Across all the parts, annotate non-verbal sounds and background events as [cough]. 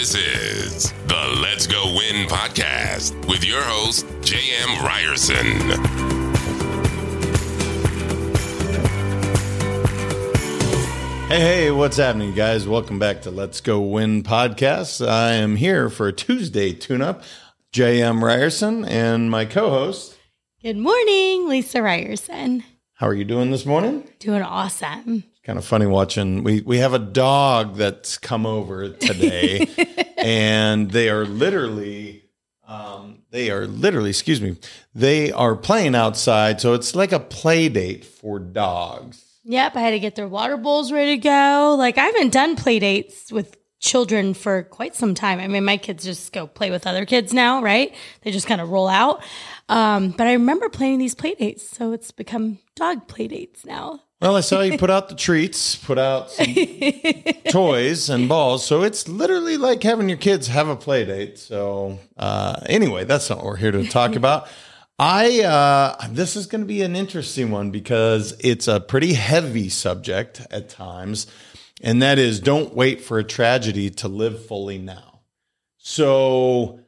This is the Let's Go Win podcast with your host, J.M. Ryerson. Hey, hey, what's happening, guys? Welcome back to Let's Go Win podcast. I am here for a Tuesday tune up. J.M. Ryerson and my co host. Good morning, Lisa Ryerson. How are you doing this morning? Doing awesome. Kind of funny watching. We, we have a dog that's come over today, [laughs] and they are literally. Um, they are literally, excuse me, they are playing outside. So it's like a play date for dogs. Yep, I had to get their water bowls ready to go. Like I haven't done play dates with children for quite some time. I mean, my kids just go play with other kids now, right? They just kind of roll out. Um, but I remember playing these play dates, so it's become dog play dates now. Well, I saw you put out the treats, put out some [laughs] toys and balls. So it's literally like having your kids have a play date. So uh, anyway, that's not what we're here to talk [laughs] about. I uh, this is going to be an interesting one because it's a pretty heavy subject at times, and that is don't wait for a tragedy to live fully now. So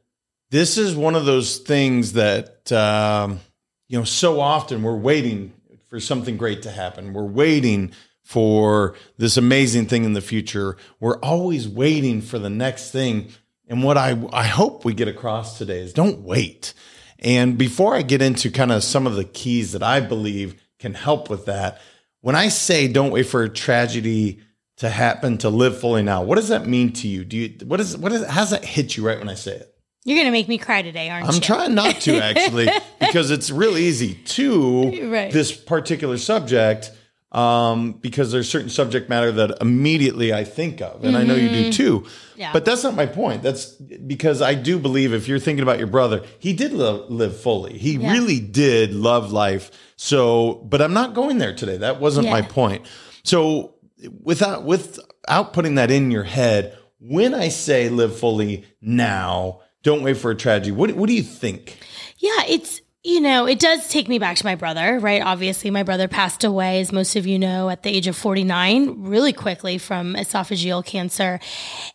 this is one of those things that um, you know so often we're waiting for something great to happen. We're waiting for this amazing thing in the future. We're always waiting for the next thing. And what I, I hope we get across today is don't wait. And before I get into kind of some of the keys that I believe can help with that, when I say don't wait for a tragedy to happen to live fully now, what does that mean to you? Do you what is what is how does that hit you right when I say it? You're gonna make me cry today, aren't you? I'm trying not to [laughs] actually, because it's real easy to Right. this particular subject. Um, because there's certain subject matter that immediately I think of, and I know you do too. Mm-hmm. Yeah. But that's not my point. That's because I do believe if you're thinking about your brother, he did live, live fully. He Yeah. really did love life. So, but I'm not going there today. That wasn't my point. So, without without putting that in your head, when I say live fully now, don't wait for a tragedy. What what do you think? Yeah, it's you know, it does take me back to my brother, right? Obviously, my brother passed away, as most of you know, at the age of 49, really quickly from esophageal cancer.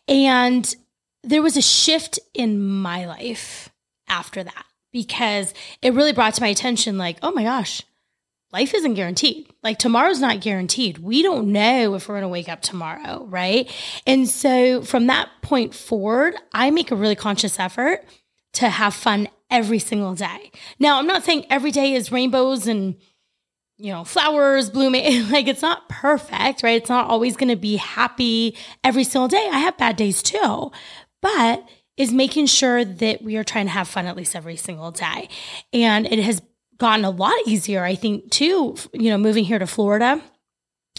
And there was a shift in my life after that because it really brought to my attention, like, oh my gosh, life isn't guaranteed. Like tomorrow's not guaranteed. We don't know if we're going to wake up tomorrow, right? And so from that point forward, I make a really conscious effort to have fun every single day. Now, I'm not saying every day is rainbows and you know, flowers blooming. [laughs] like it's not perfect, right? It's not always going to be happy every single day. I have bad days too. But is making sure that we are trying to have fun at least every single day. And it has gotten a lot easier, I think, too, you know, moving here to Florida.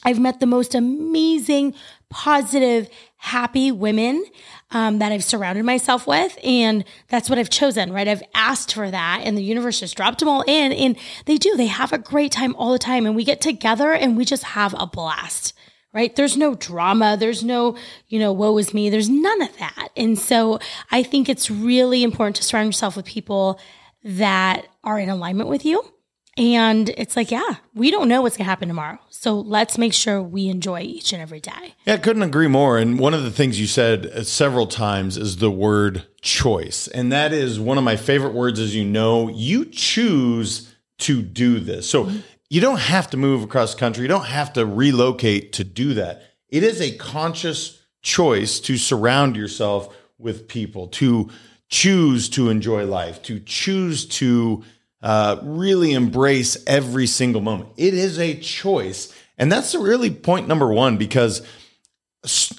I've met the most amazing, positive, happy women um, that I've surrounded myself with. And that's what I've chosen, right? I've asked for that, and the universe just dropped them all in. And they do, they have a great time all the time. And we get together and we just have a blast. Right. There's no drama. There's no, you know, woe is me. There's none of that. And so I think it's really important to surround yourself with people that are in alignment with you. And it's like, yeah, we don't know what's going to happen tomorrow. So let's make sure we enjoy each and every day. Yeah, I couldn't agree more. And one of the things you said uh, several times is the word choice. And that is one of my favorite words, as you know. You choose to do this. So you don't have to move across the country, you don't have to relocate to do that. It is a conscious choice to surround yourself with people, to choose to enjoy life, to choose to uh, really embrace every single moment. It is a choice. And that's really point number one because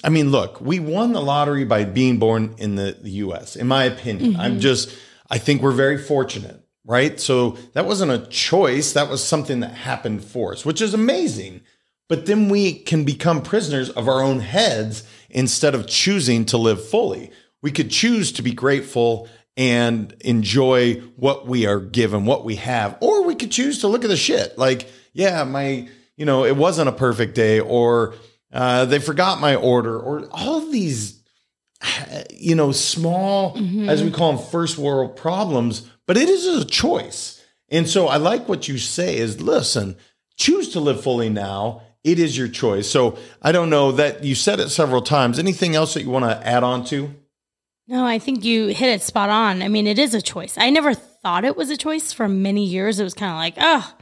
I mean, look, we won the lottery by being born in the, the US, in my opinion. I'm just, I think we're very fortunate, right? So that wasn't a choice. That was something that happened for us, which is amazing. But then we can become prisoners of our own heads instead of choosing to live fully. We could choose to be grateful and enjoy what we are given, what we have, or we could choose to look at the shit like, yeah, my, you know, it wasn't a perfect day, or uh, they forgot my order, or all these, [sighs] you know, small, as we call them, first world problems. But it is a choice. And so I like what you say is listen, choose to live fully now. It is your choice. So I don't know that you said it several times. Anything else that you want to add on to? No, I think you hit it spot on. I mean, it is a choice. I never thought it was a choice for many years. It was kind of like, oh,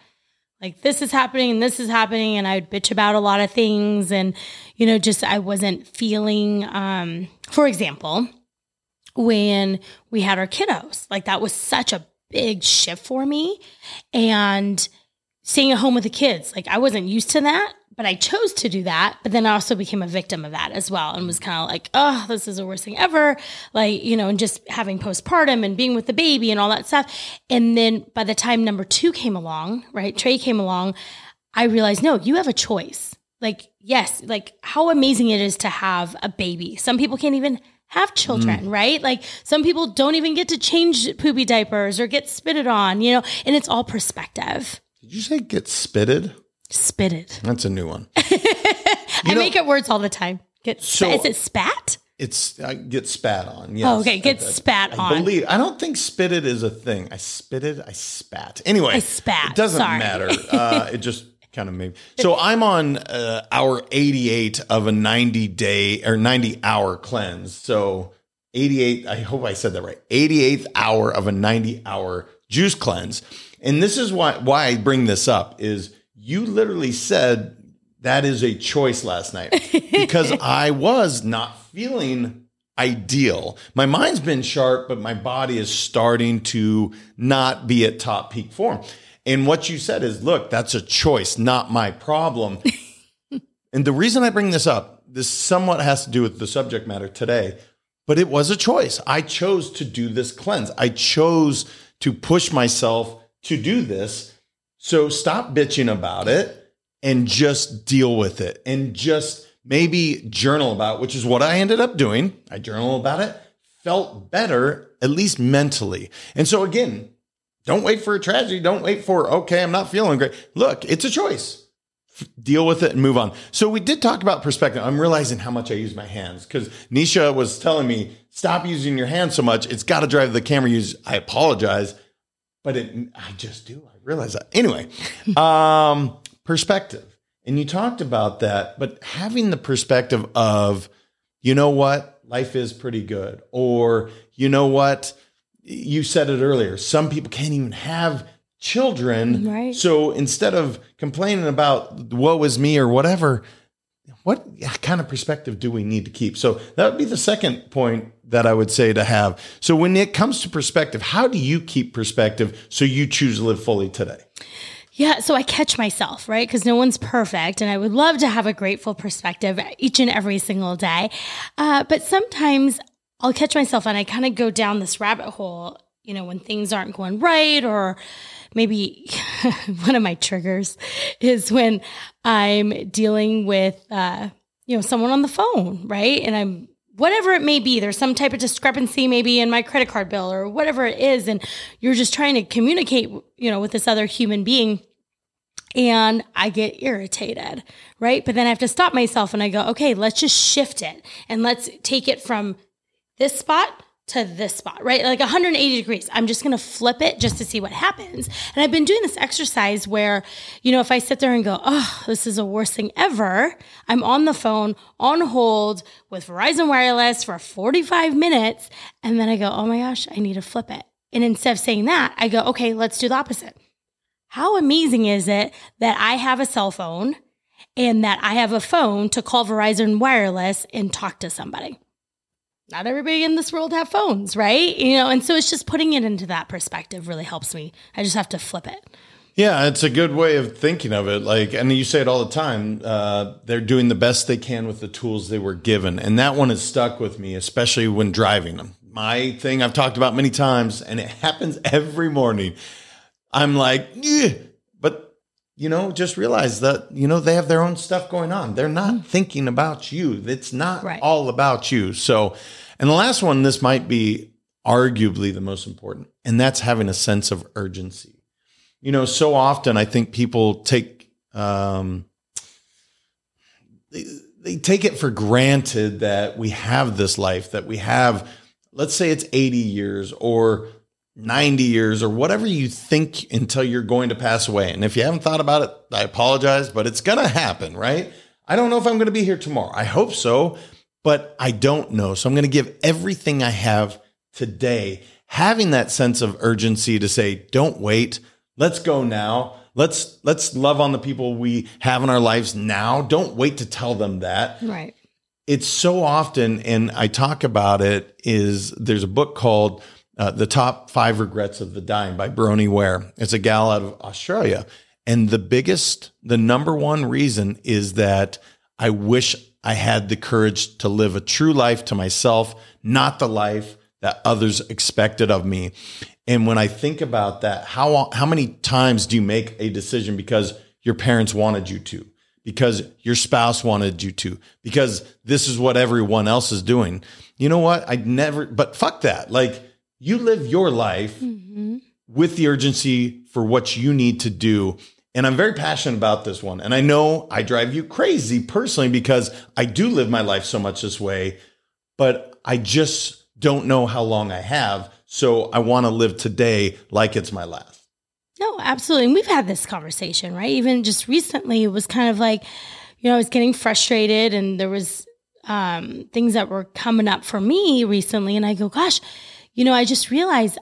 like this is happening and this is happening. And I would bitch about a lot of things. And, you know, just I wasn't feeling, um, for example, when we had our kiddos, like that was such a big shift for me. And staying at home with the kids, like I wasn't used to that but I chose to do that. But then I also became a victim of that as well and was kind of like, oh, this is the worst thing ever. Like, you know, and just having postpartum and being with the baby and all that stuff. And then by the time number two came along, right, Trey came along, I realized, no, you have a choice. Like, yes, like how amazing it is to have a baby. Some people can't even have children, mm. right? Like some people don't even get to change poopy diapers or get spitted on, you know, and it's all perspective. Did you say get spitted? Spitted. That's a new one. [laughs] I know, make up words all the time. Get so is it spat? It's I get spat on. Yes. Oh, okay. Get I, spat I, on. I believe I don't think spitted is a thing. I spit it. I spat. Anyway, I spat. It doesn't Sorry. matter. Uh, it just kind of made. So I'm on uh, hour 88 of a 90 day or 90 hour cleanse. So 88. I hope I said that right. 88th hour of a 90 hour juice cleanse. And this is why why I bring this up is you literally said that is a choice last night because [laughs] I was not feeling ideal. My mind's been sharp, but my body is starting to not be at top peak form. And what you said is, look, that's a choice, not my problem. [laughs] and the reason I bring this up, this somewhat has to do with the subject matter today, but it was a choice. I chose to do this cleanse. I chose to push myself to do this so stop bitching about it and just deal with it and just maybe journal about, it, which is what I ended up doing. I journal about it, felt better, at least mentally. And so again, don't wait for a tragedy. Don't wait for, okay, I'm not feeling great. Look, it's a choice. Deal with it and move on. So we did talk about perspective. I'm realizing how much I use my hands because Nisha was telling me, stop using your hands so much. It's got to drive the camera use. I apologize, but it, I just do. I realize that. Anyway, [laughs] um, perspective. And you talked about that, but having the perspective of, you know what, life is pretty good. Or, you know what, you said it earlier, some people can't even have children. Right. So instead of complaining about woe is me or whatever, what kind of perspective do we need to keep? So that would be the second point that I would say to have. So when it comes to perspective, how do you keep perspective so you choose to live fully today? Yeah, so I catch myself, right? Because no one's perfect, and I would love to have a grateful perspective each and every single day. Uh, but sometimes I'll catch myself and I kind of go down this rabbit hole, you know, when things aren't going right or maybe [laughs] one of my triggers is when I'm dealing with, uh, you know, someone on the phone, right? And I'm, whatever it may be, there's some type of discrepancy maybe in my credit card bill or whatever it is. And you're just trying to communicate, you know, with this other human being. And I get irritated, right? But then I have to stop myself and I go, okay, let's just shift it and let's take it from this spot to this spot, right? Like 180 degrees. I'm just going to flip it just to see what happens. And I've been doing this exercise where, you know, if I sit there and go, oh, this is the worst thing ever, I'm on the phone on hold with Verizon Wireless for 45 minutes. And then I go, oh my gosh, I need to flip it. And instead of saying that, I go, okay, let's do the opposite. How amazing is it that I have a cell phone and that I have a phone to call Verizon Wireless and talk to somebody? Not everybody in this world have phones, right? You know, and so it's just putting it into that perspective really helps me. I just have to flip it. Yeah, it's a good way of thinking of it. Like, and you say it all the time. Uh, they're doing the best they can with the tools they were given, and that one has stuck with me, especially when driving them. My thing I've talked about many times, and it happens every morning. I'm like, you know, just realize that you know they have their own stuff going on. They're not thinking about you. It's not right. all about you. So and the last one, this might be arguably the most important, and that's having a sense of urgency. You know, so often I think people take um, they, they take it for granted that we have this life, that we have, let's say it's 80 years or 90 years or whatever you think until you're going to pass away. And if you haven't thought about it, I apologize, but it's going to happen, right? I don't know if I'm going to be here tomorrow. I hope so. but I don't know. So I'm going to give everything I have today. Having that sense of urgency to say, don't wait. Let's go now. Let's let's love on the people we have in our lives now. Don't wait to tell them that. Right. It's so often, and I talk about it. Is there's a book called uh, "The Top Five Regrets of the Dying" by Bronnie Ware. It's a gal out of Australia, and the biggest, the number one reason is that I wish I had the courage to live a true life to myself, not the life that others expected of me. And when I think about that, how how many times do you make a decision because your parents wanted you to, because your spouse wanted you to, because this is what everyone else is doing? You know what? I never. But fuck that. Like you live your life mm-hmm. with the urgency for what you need to do. And I'm very passionate about this one. And I know I drive you crazy personally because I do live my life so much this way, but I just don't know how long I have. So I want to live today like it's my last. No, absolutely. And we've had this conversation, right? Even just recently, it was kind of like, you know, I was getting frustrated and there was um, things that were coming up for me recently. And I go, gosh, you know, I just realized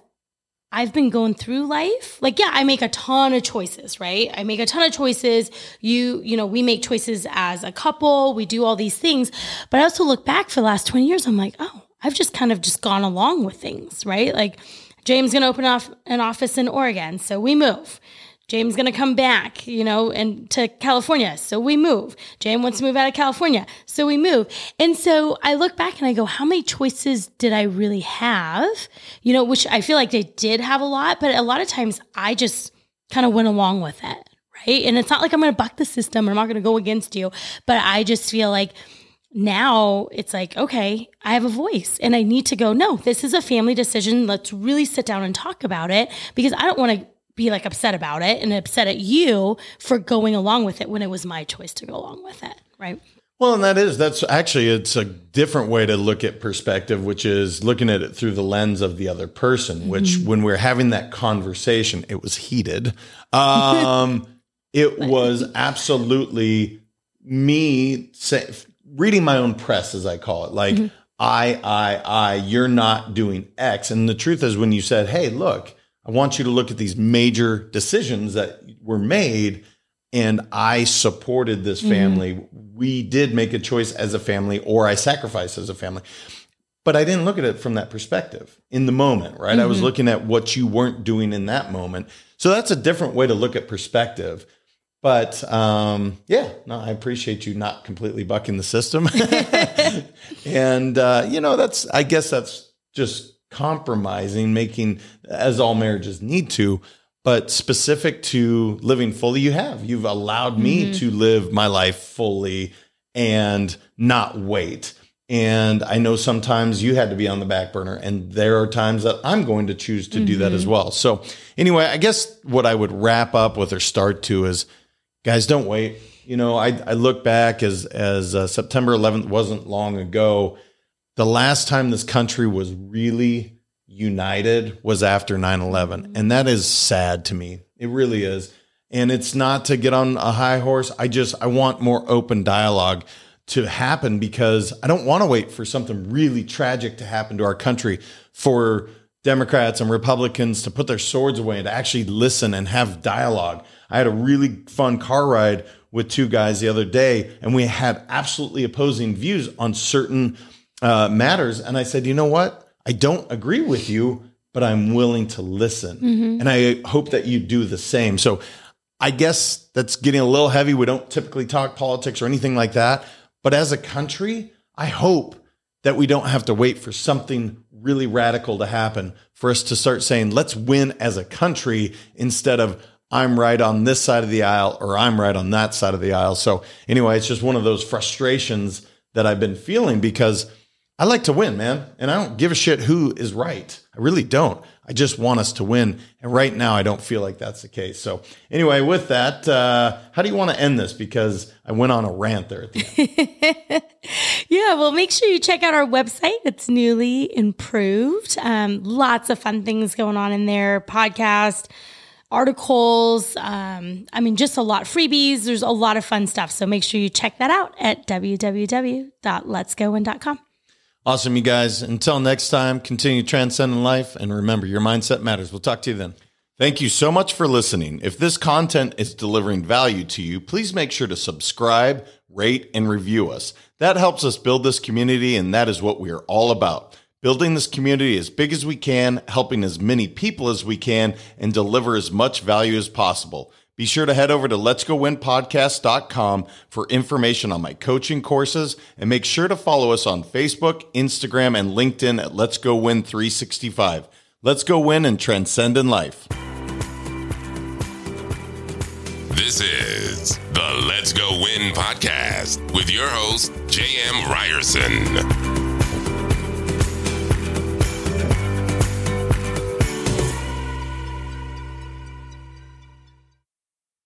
I've been going through life. Like, yeah, I make a ton of choices, right? I make a ton of choices. You, you know, we make choices as a couple. We do all these things. But I also look back for the last 20 years. I'm like, oh, I've just kind of just gone along with things, right? Like James going to open off an office in Oregon, so we move. James going to come back, you know, and to California, so we move. James wants to move out of California, so we move. And so I look back and I go, how many choices did I really have? You know, which I feel like they did have a lot, but a lot of times I just kind of went along with it, right? And it's not like I'm going to buck the system or I'm not going to go against you, but I just feel like now it's like, okay, I have a voice and I need to go, no, this is a family decision. Let's really sit down and talk about it because I don't want to be like upset about it and upset at you for going along with it when it was my choice to go along with it. Right. Well, and that is, that's actually, it's a different way to look at perspective, which is looking at it through the lens of the other person, mm-hmm. which when we're having that conversation, it was heated. Um, [laughs] it was [laughs] absolutely me say, reading my own press, as I call it, like mm-hmm. I, I, I, you're not doing X. And the truth is, when you said, "Hey, look, I want you to look at these major decisions that were made," and I supported this mm-hmm. family, mm-hmm. we did make a choice as a family, or I sacrificed as a family. But I didn't look at it from that perspective in the moment, right? Mm-hmm. I was mm-hmm. looking at what you weren't doing in that moment. So that's a different way to look at perspective. But um, yeah, no, I appreciate you not completely bucking the system. [laughs] [laughs] and uh, you know, that's I guess that's just compromising, making as all marriages need to. But specific to living fully, you have. You've allowed me mm-hmm. to live my life fully and not wait. And I know sometimes you had to be on the back burner, and there are times that I'm going to choose to mm-hmm. do that as mm-hmm. well. So, anyway, I guess what I would wrap up with or start to is guys, don't wait. You know, I, I look back as as uh, September 11th wasn't long ago. The last time this country was really united was after 9/11, mm-hmm. and that is sad to me. It really is. And it's not to get on a high horse. I just I want more open dialogue to happen because I don't want to wait for something really tragic to happen to our country for Democrats and Republicans to put their swords away and to actually listen and have dialogue. I had a really fun car ride with two guys the other day, and we had absolutely opposing views on certain uh, matters. And I said, you know what? I don't agree with you, but I'm willing to listen. Mm-hmm. And I hope that you do the same. So I guess that's getting a little heavy. We don't typically talk politics or anything like that. But as a country, I hope that we don't have to wait for something really radical to happen for us to start saying, let's win as a country instead of, I'm right on this side of the aisle or I'm right on that side of the aisle. So anyway, it's just one of those frustrations that I've been feeling because I like to win, man. And I don't give a shit who is right. I really don't. I just want us to win. And right now, I don't feel like that's the case. So anyway, with that, uh, how do you want to end this? Because I went on a rant there at the end. [laughs] yeah, well, make sure you check out our website. It's newly improved. Um, lots of fun things going on in there. Podcast, articles. Um, I mean, just a lot freebies. There's a lot of fun stuff. So make sure you check that out at www.letsgowin.com. Awesome, you guys. Until next time, continue transcending life and remember your mindset matters. We'll talk to you then. Thank you so much for listening. If this content is delivering value to you, please make sure to subscribe, rate, and review us. That helps us build this community, and that is what we are all about. Building this community as big as we can, helping as many people as we can, and deliver as much value as possible. Be sure to head over to letsgowinpodcast.com for information on my coaching courses and make sure to follow us on Facebook, Instagram, and LinkedIn at Let's Go Win 365. Let's go win and transcend in life. This is the Let's Go Win podcast with your host, J.M. Ryerson.